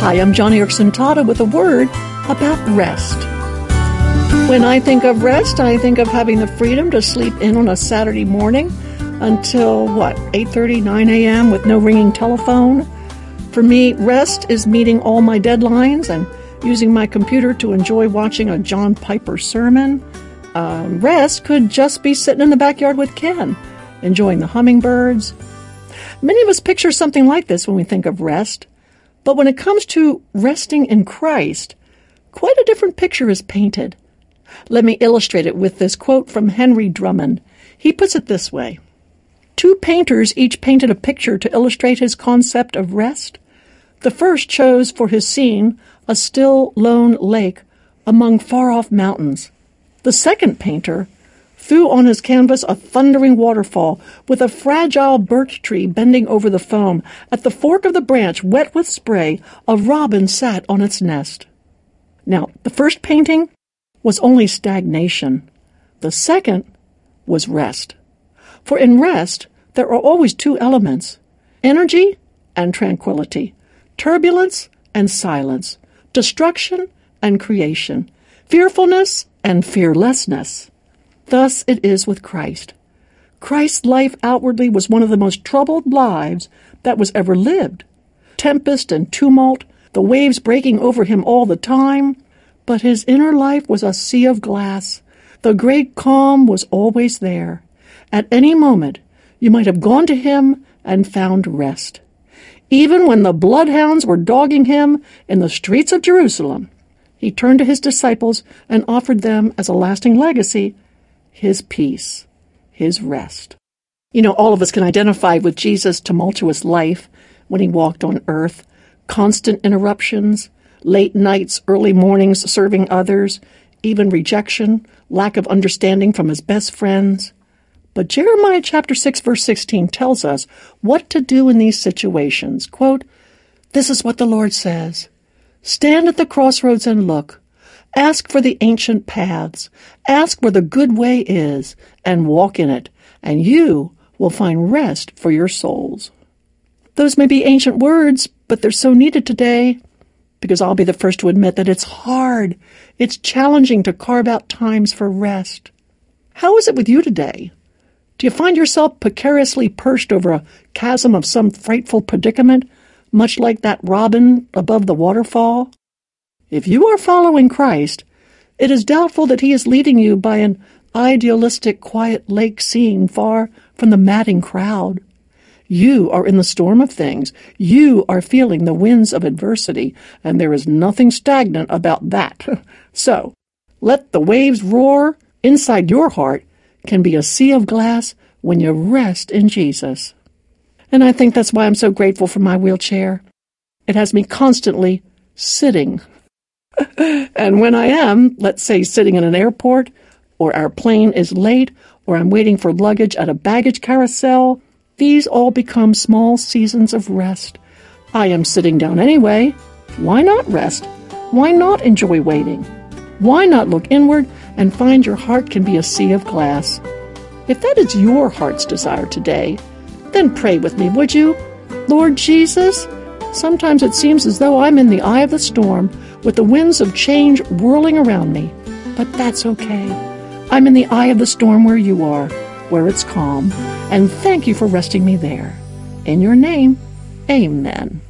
Hi, I'm Joni Eareckson Tada with a word about rest. When I think of rest, I think of having the freedom to sleep in on a Saturday morning until what, 8:30, 9 a.m. with no ringing telephone. For me, rest is meeting all my deadlines and using my computer to enjoy watching a John Piper sermon. Uh, rest could just be sitting in the backyard with Ken, enjoying the hummingbirds. Many of us picture something like this when we think of rest, but when it comes to resting in Christ, quite a different picture is painted. Let me illustrate it with this quote from Henry Drummond. He puts it this way Two painters each painted a picture to illustrate his concept of rest. The first chose for his scene a still, lone lake among far off mountains. The second painter threw on his canvas a thundering waterfall with a fragile birch tree bending over the foam. At the fork of the branch, wet with spray, a robin sat on its nest. Now, the first painting was only stagnation. The second was rest. For in rest, there are always two elements energy and tranquility, turbulence and silence, destruction and creation, fearfulness and fearlessness. Thus it is with Christ. Christ's life outwardly was one of the most troubled lives that was ever lived. Tempest and tumult, the waves breaking over him all the time, but his inner life was a sea of glass. The great calm was always there. At any moment, you might have gone to him and found rest. Even when the bloodhounds were dogging him in the streets of Jerusalem, he turned to his disciples and offered them as a lasting legacy his peace, his rest. You know, all of us can identify with Jesus' tumultuous life when he walked on earth. Constant interruptions, late nights, early mornings serving others, even rejection, lack of understanding from his best friends. But Jeremiah chapter 6 verse 16 tells us what to do in these situations. Quote, This is what the Lord says. Stand at the crossroads and look. Ask for the ancient paths. Ask where the good way is and walk in it, and you will find rest for your souls. Those may be ancient words, but they're so needed today because I'll be the first to admit that it's hard. It's challenging to carve out times for rest. How is it with you today? Do you find yourself precariously perched over a chasm of some frightful predicament, much like that robin above the waterfall? If you are following Christ, it is doubtful that he is leading you by an idealistic quiet lake scene far from the madding crowd. You are in the storm of things. You are feeling the winds of adversity, and there is nothing stagnant about that. so, let the waves roar inside your heart can be a sea of glass when you rest in Jesus. And I think that's why I'm so grateful for my wheelchair. It has me constantly sitting. And when I am, let's say, sitting in an airport, or our plane is late, or I'm waiting for luggage at a baggage carousel, these all become small seasons of rest. I am sitting down anyway. Why not rest? Why not enjoy waiting? Why not look inward and find your heart can be a sea of glass? If that is your heart's desire today, then pray with me, would you? Lord Jesus, sometimes it seems as though I'm in the eye of the storm with the winds of change whirling around me, but that's okay. I'm in the eye of the storm where you are, where it's calm, and thank you for resting me there. In your name, amen.